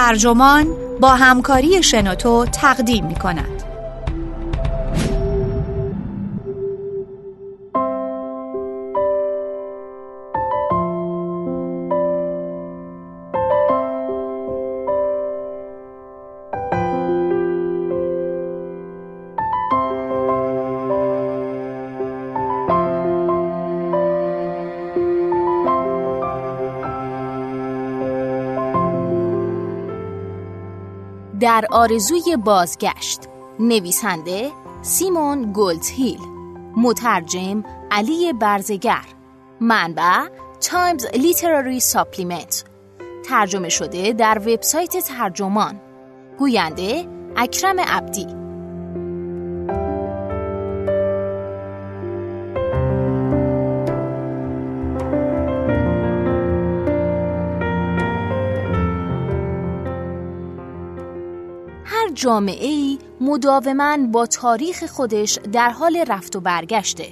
ترجمان با همکاری شنوتو تقدیم می کند. در آرزوی بازگشت. نویسنده سیمون گولدهیل مترجم علی برزگر. منبع Times Literary Supplement. ترجمه شده در وبسایت ترجمان. گوینده اکرم عبدی. جامعه ای مداوما با تاریخ خودش در حال رفت و برگشته.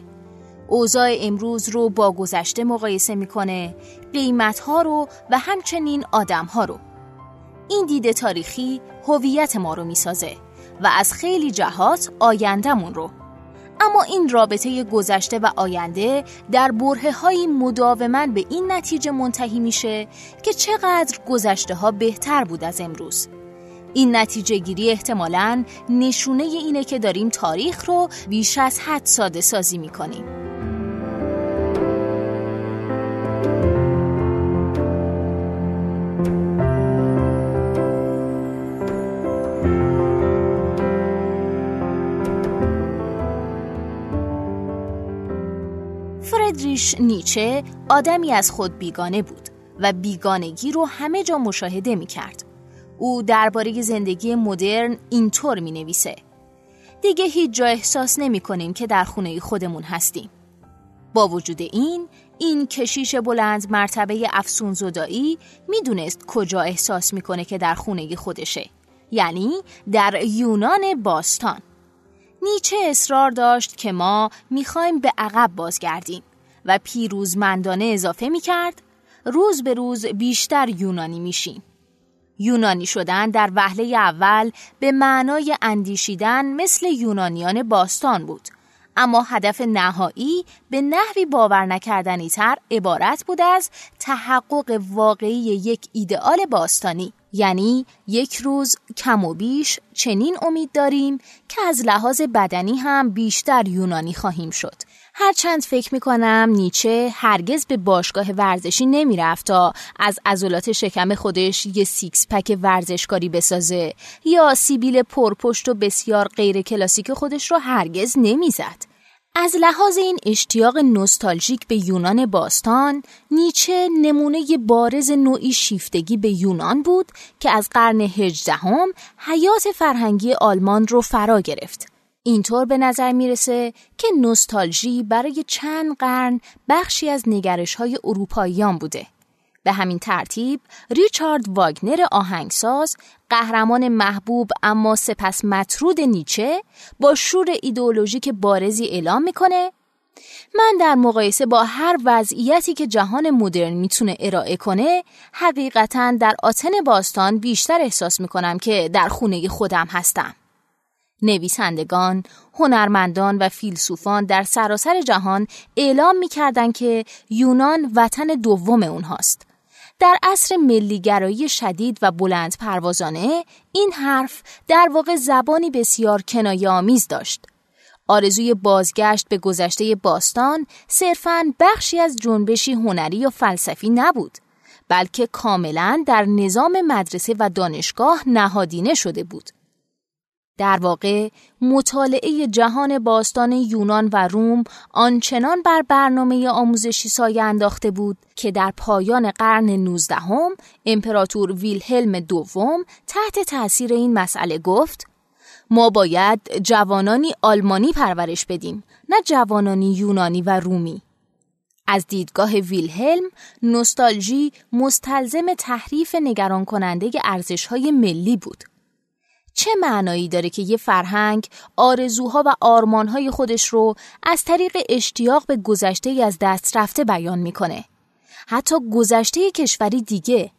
اوضاع امروز رو با گذشته مقایسه می‌کنه قیمت ها رو و همچنین آدم ها رو. این دید تاریخی هویت ما رو می‌سازه و از خیلی جهات آیندهمون رو. اما این رابطه گذشته و آینده در بره های مداوما به این نتیجه منتهی میشه که چقدر گذشته ها بهتر بود از امروز. این نتیجه گیری احتمالاً نشونه اینه که داریم تاریخ رو بیش از حد ساده سازی می. فردریش نیچه آدمی از خود بیگانه بود و بیگانگی رو همه جا مشاهده می کرد. او درباره زندگی مدرن اینطور می نویسه دیگه هیچ جا احساس نمی کنیم که در خونه خودمون هستیم. با وجود این این کشیش بلند مرتبه افسون زدایی می‌دونست کجا احساس می‌کنه که در خونه خودشه. یعنی در یونان باستان. نیچه اصرار داشت که ما می‌خوایم به عقب بازگردیم و پیروزمندانه اضافه می‌کرد روز به روز بیشتر یونانی میشیم. یونانی شدن در وهله اول به معنای اندیشیدن مثل یونانیان باستان بود. اما هدف نهایی به نحوی باور نکردنی تر عبارت بود از تحقق واقعی یک ایدئال باستانی. یعنی یک روز کم و بیش چنین امید داریم که از لحاظ بدنی هم بیشتر یونانی خواهیم شد هرچند فکر می‌کنم نیچه هرگز به باشگاه ورزشی نمی‌رفت تا از عضلات شکم خودش یه six pack ورزشکاری بسازه یا سیبیل پرپشت و بسیار غیر کلاسیک خودش رو هرگز نمی‌زد. از لحاظ این اشتیاق نوستالژیک به یونان باستان نیچه نمونه بارز نوعی شیفتگی به یونان بود که از قرن هجدهم حیات فرهنگی آلمان رو فرا گرفت اینطور به نظر می‌رسه که نوستالژی برای چند قرن بخشی از نگرش های اروپاییان بوده. به همین ترتیب ریچارد واگنر آهنگساز قهرمان محبوب اما سپس مطرود نیچه با شور ایدئولوژیک بارزی اعلام می‌کنه من در مقایسه با هر وضعیتی که جهان مدرن می‌تونه ارائه کنه حقیقتا در آتن باستان بیشتر احساس می‌کنم که در خونه خودم هستم نویسندگان، هنرمندان و فیلسوفان در سراسر جهان اعلام می‌کردند که یونان وطن دوم اونهاست. در عصر ملیگرایی شدید و بلند پروازانه این حرف در واقع زبانی بسیار کنایه آمیز داشت. آرزوی بازگشت به گذشته باستان صرفاً بخشی از جنبشی هنری یا فلسفی نبود بلکه کاملا در نظام مدرسه و دانشگاه نهادینه شده بود. در واقع مطالعه جهان باستان یونان و روم آنچنان بر برنامه آموزشی سایه انداخته بود که در پایان قرن نوزدهم امپراتور ویلهلم دوم تحت تاثیر این مسئله گفت ما باید جوانانی آلمانی پرورش بدیم نه جوانانی یونانی و رومی. از دیدگاه ویلهلم نوستالژی مستلزم تحریف نگران کننده ارزش‌های ملی بود. چه معنایی داره که یه فرهنگ آرزوها و آرمانهای خودش رو از طریق اشتیاق به گذشته از دست رفته بیان می‌کنه؟ حتی گذشته کشوری دیگه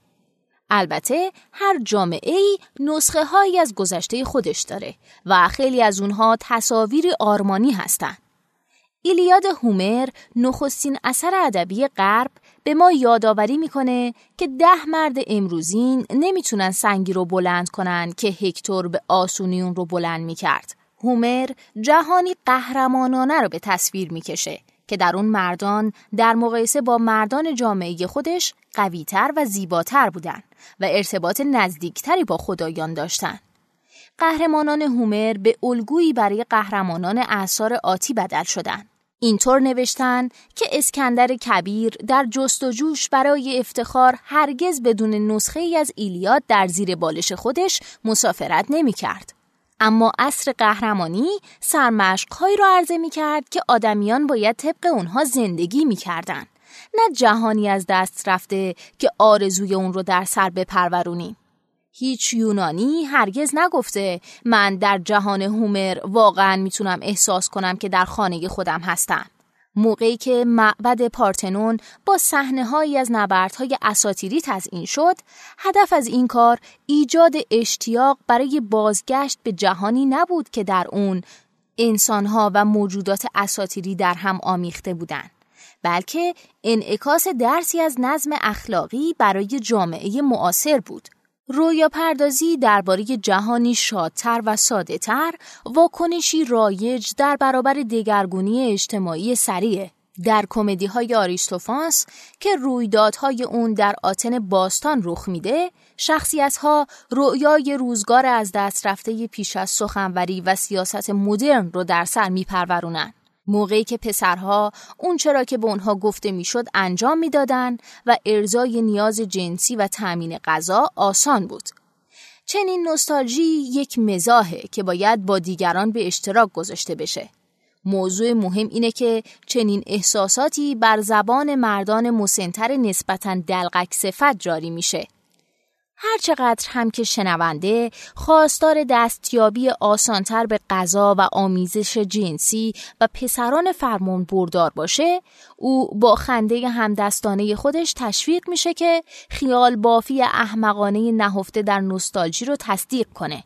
البته هر جامعه ای نسخه هایی از گذشته خودش داره و خیلی از اونها تصاویر آرمانی هستند. ایلیاد هومر نخستین اثر ادبی غرب به ما یادآوری می‌کنه که ده مرد امروزین نمی‌تونن سنگی رو بلند کنن که هکتور به آسونی اون رو بلند می‌کرد. هومر جهانی قهرمانانه رو به تصویر می‌کشه که در اون مردان در مقایسه با مردان جامعه خودش قویتر و زیباتر بودن و ارتباط نزدیکتری با خدایان داشتن. قهرمانان هومر به الگویی برای قهرمانان اعثار آتی بدل شدند. اینطور نوشتن که اسکندر کبیر در جستجوش برای افتخار هرگز بدون نسخه ای از ایلیاد در زیر بالش خودش مسافرت نمی کرد. اما عصر قهرمانی سرمشقهایی را عرضه می کرد که آدمیان باید طبق اونها زندگی می کردن. نه جهانی از دست رفته که آرزوی اون رو در سر بپرورونیم. هیچ یونانی هرگز نگفته من در جهان هومر واقعا می‌تونم احساس کنم که در خانه خودم هستم. موقعی که معبد پارتنون با صحنه هایی از نبردهای اساتیری تزئین شد، هدف از این کار ایجاد اشتیاق برای بازگشت به جهانی نبود که در اون انسانها و موجودات اساتیری در هم آمیخته بودند. بلکه انعکاس درسی از نظم اخلاقی برای جامعه معاصر بود. رویا پردازی درباره جهانی شادتر و ساده تر واکنشی رایج در برابر دگرگونی اجتماعی سریع. در کمدی های آریستوفانس که رویدادهای اون در آتن باستان رخ میده شخصیت ها رویای روزگار از دست رفته پیش از سخنوری و سیاست مدرن رو در سر میپرورونن. موقعی که پسرها اون چرا که به اونها گفته می‌شد انجام می‌دادند و ارزای نیاز جنسی و تأمین غذا آسان بود. چنین نوستالژی یک مزاحه که باید با دیگران به اشتراک گذاشته بشه. موضوع مهم اینه که چنین احساساتی بر زبان مردان مسنتر نسبتا دلقک صفت جاری میشه هرچقدر هم که شنونده خواستار دستیابی آسانتر به غذا و آمیزش جنسی و پسران فرمان بردار باشه او با خنده همدستانه خودش تشویق میشه که خیال بافی احمقانه نهفته در نوستالژی رو تصدیق کنه.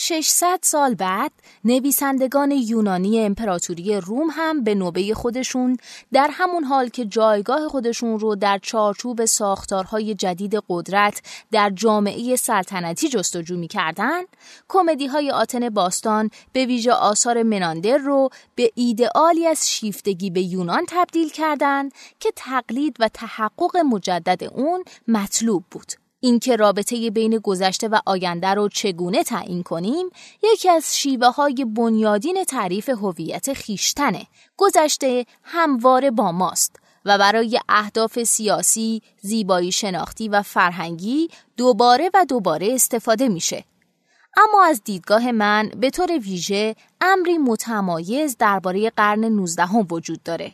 600 سال بعد نویسندگان یونانی امپراتوری روم هم به نوبه خودشون در همون حال که جایگاه خودشون رو در چارچوب ساختارهای جدید قدرت در جامعه سلطنتی جستجو می‌کردن کمدی های آتن باستان به ویژه آثار مناندر رو به ایدئالی از شیفتگی به یونان تبدیل کردند که تقلید و تحقق مجدد اون مطلوب بود. اینکه رابطه بین گذشته و آینده رو چگونه تعیین کنیم یکی از شیوه های بنیادین تعریف هویت خیشتنه گذشته همواره با ماست و برای اهداف سیاسی، زیبایی شناختی و فرهنگی دوباره و دوباره استفاده میشه. اما از دیدگاه من به طور ویژه امری متمایز درباره قرن 19 هم وجود داره.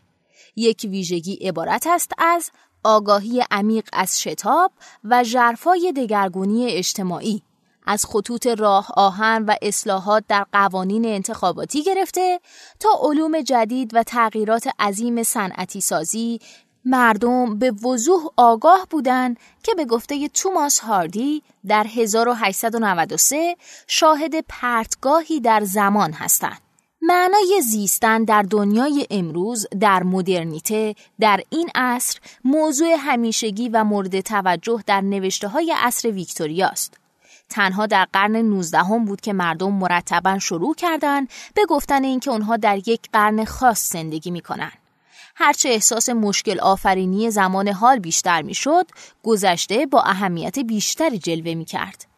یک ویژگی عبارت است از آگاهی عمیق از شتاب و جرفای دگرگونی اجتماعی از خطوط راه آهن و اصلاحات در قوانین انتخاباتی گرفته تا علوم جدید و تغییرات عظیم صنعتی سازی مردم به وضوح آگاه بودند که به گفته توماس هاردی در 1893 شاهد پرتگاهی در زمان هستند. معنای زیستن در دنیای امروز در مدرنیته در این عصر موضوع همیشگی و مورد توجه در نوشته های عصر ویکتوریاست. تنها در قرن 19 هم بود که مردم مرتبا شروع کردند به گفتن اینکه اونها در یک قرن خاص زندگی می کنند. هرچه احساس مشکل آفرینی زمان حال بیشتر می‌شد، گذشته با اهمیت بیشتری جلوه می کرد.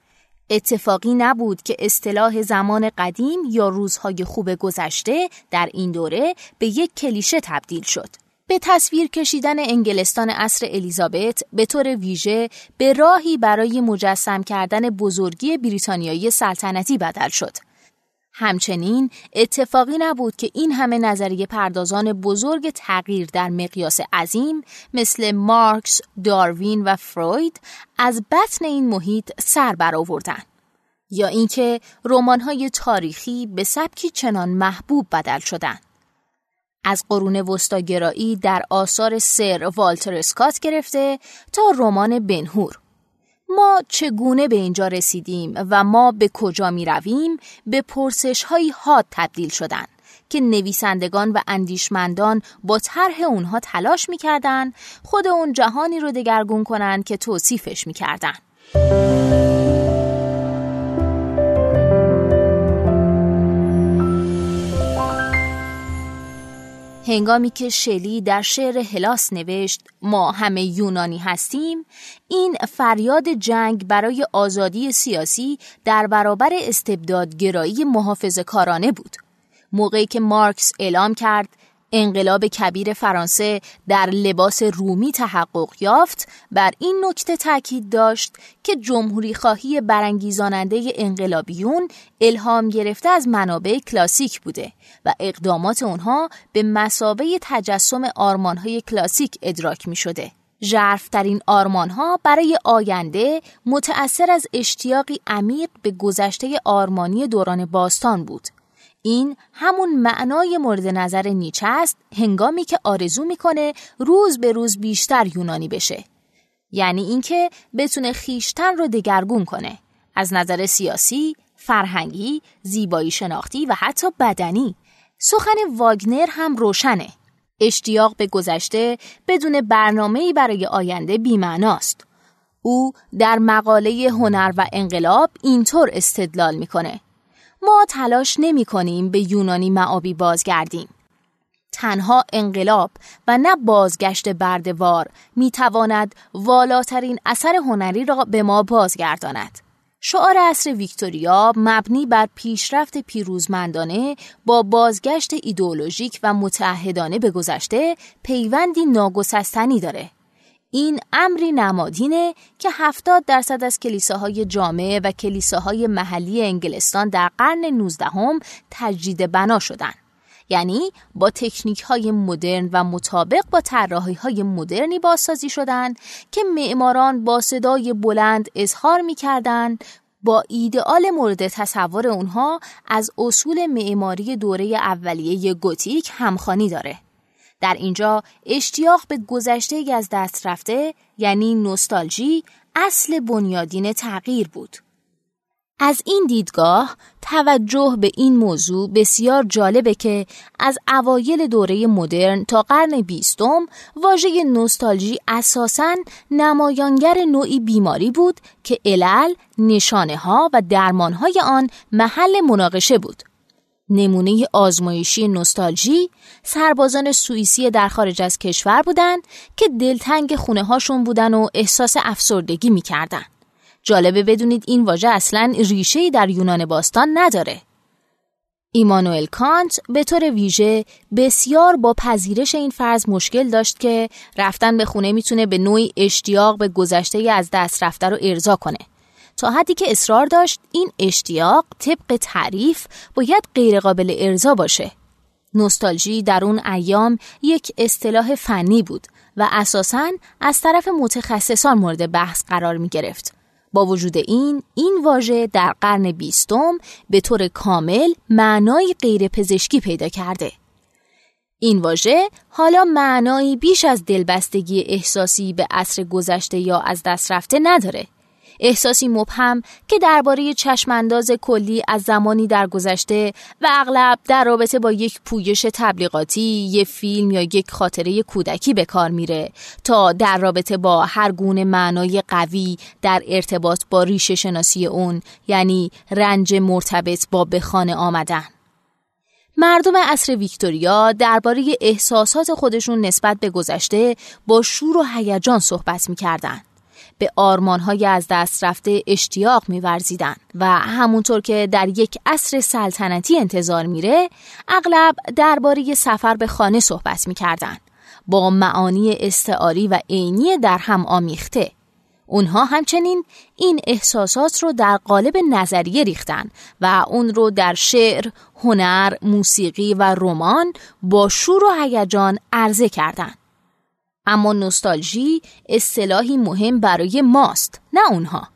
اتفاقی نبود که اصطلاح زمان قدیم یا روزهای خوب گذشته در این دوره به یک کلیشه تبدیل شد. به تصویر کشیدن انگلستان عصر الیزابت به طور ویژه به راهی برای مجسم کردن بزرگی بریتانیایی سلطنتی بدل شد. همچنین اتفاقی نبود که این همه نظریه پردازان بزرگ تغییر در مقیاس عظیم مثل مارکس، داروین و فروید از بطن این محیط سر برآوردند. یا اینکه رمان‌های تاریخی به سبکی چنان محبوب بدل شدند. از قرون وسطاگرایی در آثار سر والتر اسکات گرفته تا رمان بنهور ما چگونه به اینجا رسیدیم و ما به کجا می رویم به پرسش های حاد تبدیل شدن که نویسندگان و اندیشمندان با طرح اونها تلاش می‌کردن خود اون جهانی رو دگرگون کنند که توصیفش می‌کردن. هنگامی که شلی در شعر هلاس نوشت ما همه یونانی هستیم این فریاد جنگ برای آزادی سیاسی در برابر استبدادگرایی محافظ کارانه بود. موقعی که مارکس اعلام کرد انقلاب کبیر فرانسه در لباس رومی تحقق یافت بر این نکته تاکید داشت که جمهوری خواهی برانگیزاننده انقلابیون الهام گرفته از منابع کلاسیک بوده و اقدامات اونها به مسابه تجسم آرمانهای کلاسیک ادراک می شده. ژرفترین آرمانها برای آینده متأثر از اشتیاقی عمیق به گذشته آرمانی دوران باستان بود این همون معنای مورد نظر نیچه است هنگامی که آرزو می‌کنه روز به روز بیشتر یونانی بشه. یعنی اینکه بتونه خیشتن رو دگرگون کنه. از نظر سیاسی، فرهنگی، زیبایی شناختی و حتی بدنی. سخن واگنر هم روشنه. اشتیاق به گذشته بدون برنامه‌ای برای آینده بیمعناست. او در مقاله هنر و انقلاب اینطور استدلال می‌کنه. ما تلاش نمی کنیم به یونانی معابی بازگردیم. تنها انقلاب و نه بازگشت بردوار می تواند والاترین اثر هنری را به ما بازگرداند. شعار عصر ویکتوریا مبنی بر پیشرفت پیروزمندانه با بازگشت ایدئولوژیک و متعهدانه به گذشته پیوندی ناگسستنی داره. این امری نمادینه که 70 درصد از کلیساهای جامعه و کلیساهای محلی انگلستان در قرن 19 هم تجدید بنا شدند. یعنی با تکنیک های مدرن و مطابق با طراحی های مدرنی بازسازی شدند که معماران با صدای بلند اظهار می با ایدئال مورد تصور اونها از اصول معماری دوره اولیه گوتیک همخانی داره. در اینجا اشتیاق به گذشته از دست رفته یعنی نوستالژی اصل بنیادین تغییر بود. از این دیدگاه توجه به این موضوع بسیار جالبه که از اوایل دوره مدرن تا قرن بیستم واژه نوستالژی اساساً نمایانگر نوعی بیماری بود که علل، نشانه ها و درمان های آن محل مناقشه بود. نمونه آزمایشی نوستالژی سربازان سوئیسی در خارج از کشور بودند که دلتنگ خونه هاشون بودن و احساس افسردگی می‌کردن. جالبه بدونید این واژه اصلا ریشه در یونان باستان نداره. ایمانوئل کانت به طور ویژه بسیار با پذیرش این فرض مشکل داشت که رفتن به خونه می‌تونه به نوعی اشتیاق به گذشته از دست رفته رو ارضا کنه تا حدی که اصرار داشت این اشتیاق طبق تعریف باید غیرقابل ارضا باشه. نوستالژی در اون ایام یک اصطلاح فنی بود و اساساً از طرف متخصصان مورد بحث قرار می گرفت. با وجود این، این واژه در قرن بیستم به طور کامل معنای غیر پزشکی پیدا کرده. این واژه حالا معنایی بیش از دلبستگی احساسی به عصر گذشته یا از دست رفته نداره. احساسی مبهم که درباره چشمانداز کلی از زمانی در گذشته و اغلب در رابطه با یک پویش تبلیغاتی، یک فیلم یا یک خاطره کودکی به کار میره تا در رابطه با هر گونه معنای قوی در ارتباط با ریشه شناسی اون یعنی رنج مرتبط با به خانه آمدن. مردم عصر ویکتوریا درباره احساسات خودشون نسبت به گذشته با شور و هیجان صحبت می‌کردند. به آرمانهای از دست رفته اشتیاق میورزیدن و همونطور که در یک عصر سلطنتی انتظار میره اغلب درباره سفر به خانه صحبت می‌کردن با معانی استعاری و عینی در هم آمیخته اونها همچنین این احساسات رو در قالب نظریه ریختن و اون رو در شعر، هنر، موسیقی و رمان با شور و هیجان عرضه کردند. اما نوستالژی اصطلاحی مهم برای ماست نه اونها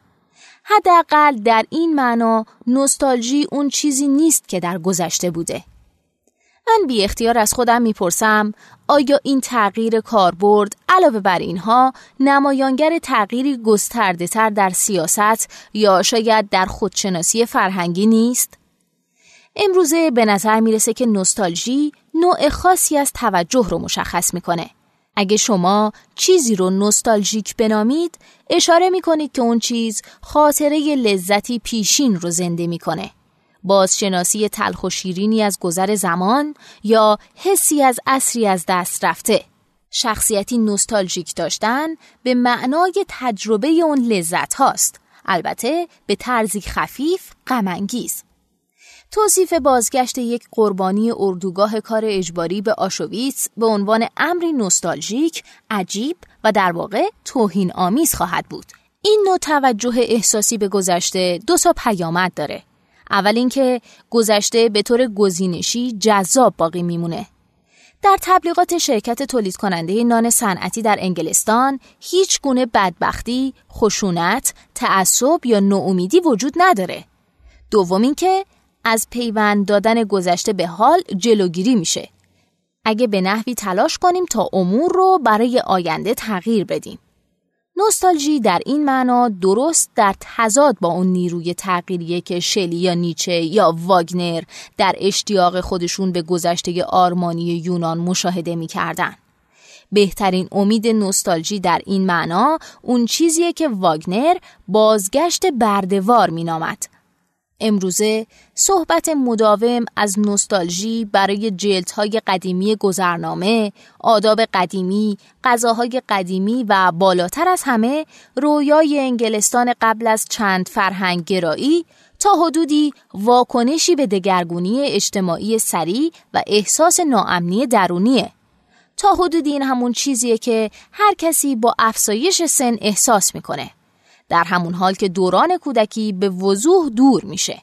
حداقل در این معنا نوستالژی اون چیزی نیست که در گذشته بوده من بی اختیار از خودم می‌پرسم آیا این تغییر کاربرد علاوه بر اینها نمایانگر تغییری گسترده تر در سیاست یا شاید در خودشناسی فرهنگی نیست؟ امروزه به نظر می‌رسه که نوستالژی نوع خاصی از توجه رو مشخص می‌کنه. اگه شما چیزی رو نوستالژیک بنامید، اشاره می‌کنید که اون چیز خاطره لذتی پیشین رو زنده می‌کنه. بازشناسی تلخ و شیرینی از گذر زمان یا حسی از اصری از دست رفته. شخصیتی نوستالژیک داشتن به معنای تجربه اون لذت هاست. البته به طرزی خفیف غمانگیز. توصیف بازگشت یک قربانی اردوگاه کار اجباری به آشویتس به عنوان امری نوستالژیک، عجیب و در واقع توهین آمیز خواهد بود. این نوع توجه احساسی به گذشته دو تا پیامد داره. اول اینکه گذشته به طور گزینشی جذاب باقی میمونه. در تبلیغات شرکت تولید کننده نان صنعتی در انگلستان هیچ گونه بدبختی، خشونت، تعصب یا نومیدی وجود نداره. دوم اینکه از پیوند دادن گذشته به حال جلوگیری میشه. اگه به نحوی تلاش کنیم تا امور رو برای آینده تغییر بدیم. نوستالژی در این معنا درست در تضاد با اون نیروی تغییریه که شلی یا نیچه یا واگنر در اشتیاق خودشون به گذشته آرمانی یونان مشاهده می‌کردن. بهترین امید نوستالژی در این معنا اون چیزیه که واگنر بازگشت بردوار مینامد امروزه صحبت مداوم از نوستالژی برای جلدهای قدیمی گذرنامه، آداب قدیمی، غذاهای قدیمی و بالاتر از همه رویای انگلستان قبل از چند فرهنگ گرایی تا حدودی واکنشی به دگرگونی اجتماعی سریع و احساس ناامنی درونیه. تا حدودی این همون چیزیه که هر کسی با افزایش سن احساس می‌کنه. در همون حال که دوران کودکی به وضوح دور میشه.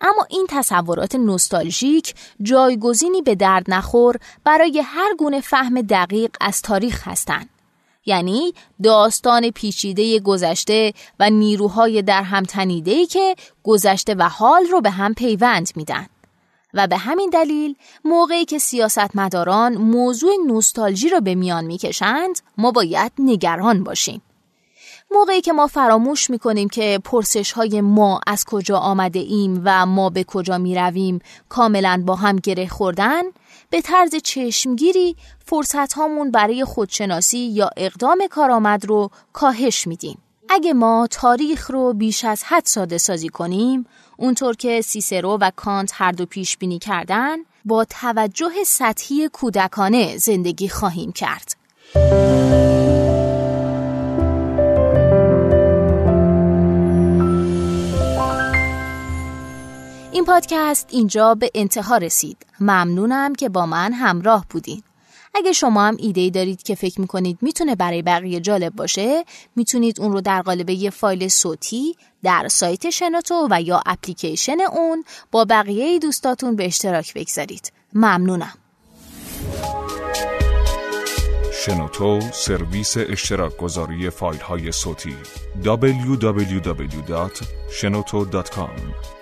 اما این تصورات نوستالژیک جایگزینی به درد نخور برای هر گونه فهم دقیق از تاریخ هستند. یعنی داستان پیچیده گذشته و نیروهای در هم تنیده که گذشته و حال رو به هم پیوند میدن. و به همین دلیل موقعی که سیاستمداران موضوع نوستالژی را به میان می‌کشند ما باید نگران باشیم. موقعی که ما فراموش می‌کنیم که پرسش های ما از کجا آمده ایم و ما به کجا می رویم کاملا با هم گره خوردن به طرز چشمگیری فرصت هامون برای خودشناسی یا اقدام کارآمد رو کاهش میدیم. اگه ما تاریخ رو بیش از حد ساده سازی کنیم اونطور که سیسرو و کانت هر دو پیش بینی کردن با توجه سطحی کودکانه زندگی خواهیم کرد. این پادکست اینجا به انتها رسید. ممنونم که با من همراه بودین. اگه شما هم ایده دارید که فکر می‌کنید می‌تونه برای بقیه جالب باشه می‌تونید اون رو در قالب یه فایل صوتی در سایت شنوتو و یا اپلیکیشن اون با بقیه دوستاتون به اشتراک بگذارید. ممنونم. شنوتو سرویس اشتراک گذاری فایل های صوتی www.shenoto.com